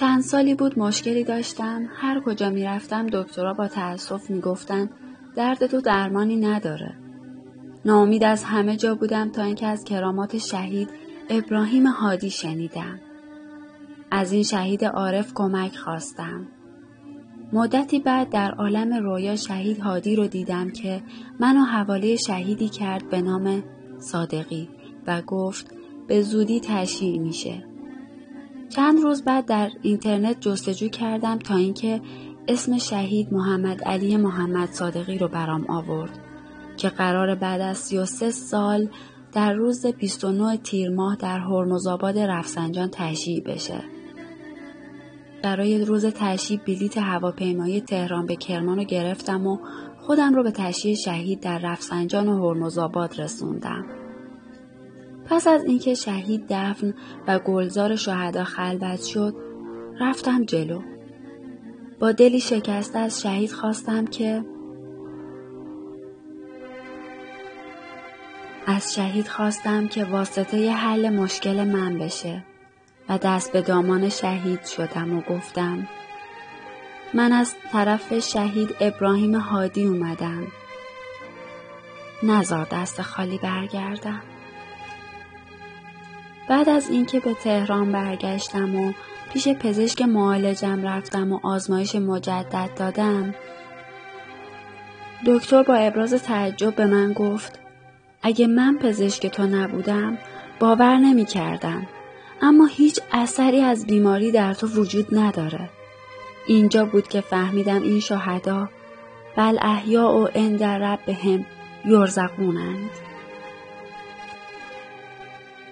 چند سالی بود مشکلی داشتم. هر کجا می‌رفتم دکترها با تأسف می‌گفتند درد تو درمانی نداره. ناامید از همه جا بودم تا اینکه از کرامات شهید ابراهیم هادی شنیدم. از این شهید عارف کمک خواستم. مدتی بعد در عالم رویا شهید هادی رو دیدم که منو حواله شهیدی کرد به نام صادقی و گفت به زودی تشییع میشه. چند روز بعد در اینترنت جستجو کردم تا اینکه اسم شهید محمد علی محمد صادقی رو برام آورد که قرار بعد از 33 سال در روز 29 تیر ماه در هرمزآباد رفسنجان تشییع بشه. برای روز تشییع بلیت هواپیمایی تهران به کرمان رو گرفتم و خودم رو به تشییع شهید در رفسنجان و هرمزآباد رسوندم. پس از اینکه شهید دفن و گلزار شهدا خلوت شد رفتم جلو. با دلی شکسته از شهید خواستم که از شهید خواستم که واسطه حل مشکل من بشه. و دست به دامان شهید شدم و گفتم من از طرف شهید ابراهیم هادی اومدم نزار دست خالی برگردم بعد از اینکه به تهران برگشتم و پیش پزشک معالجم رفتم و آزمایش مجدد دادم دکتر با ابراز تعجب به من گفت اگه من پزشک تو نبودم باور نمی کردم اما هیچ اثری از بیماری در تو وجود نداره. اینجا بود که فهمیدم این شهدا بل احیا و اندر رب هم یرزقونند.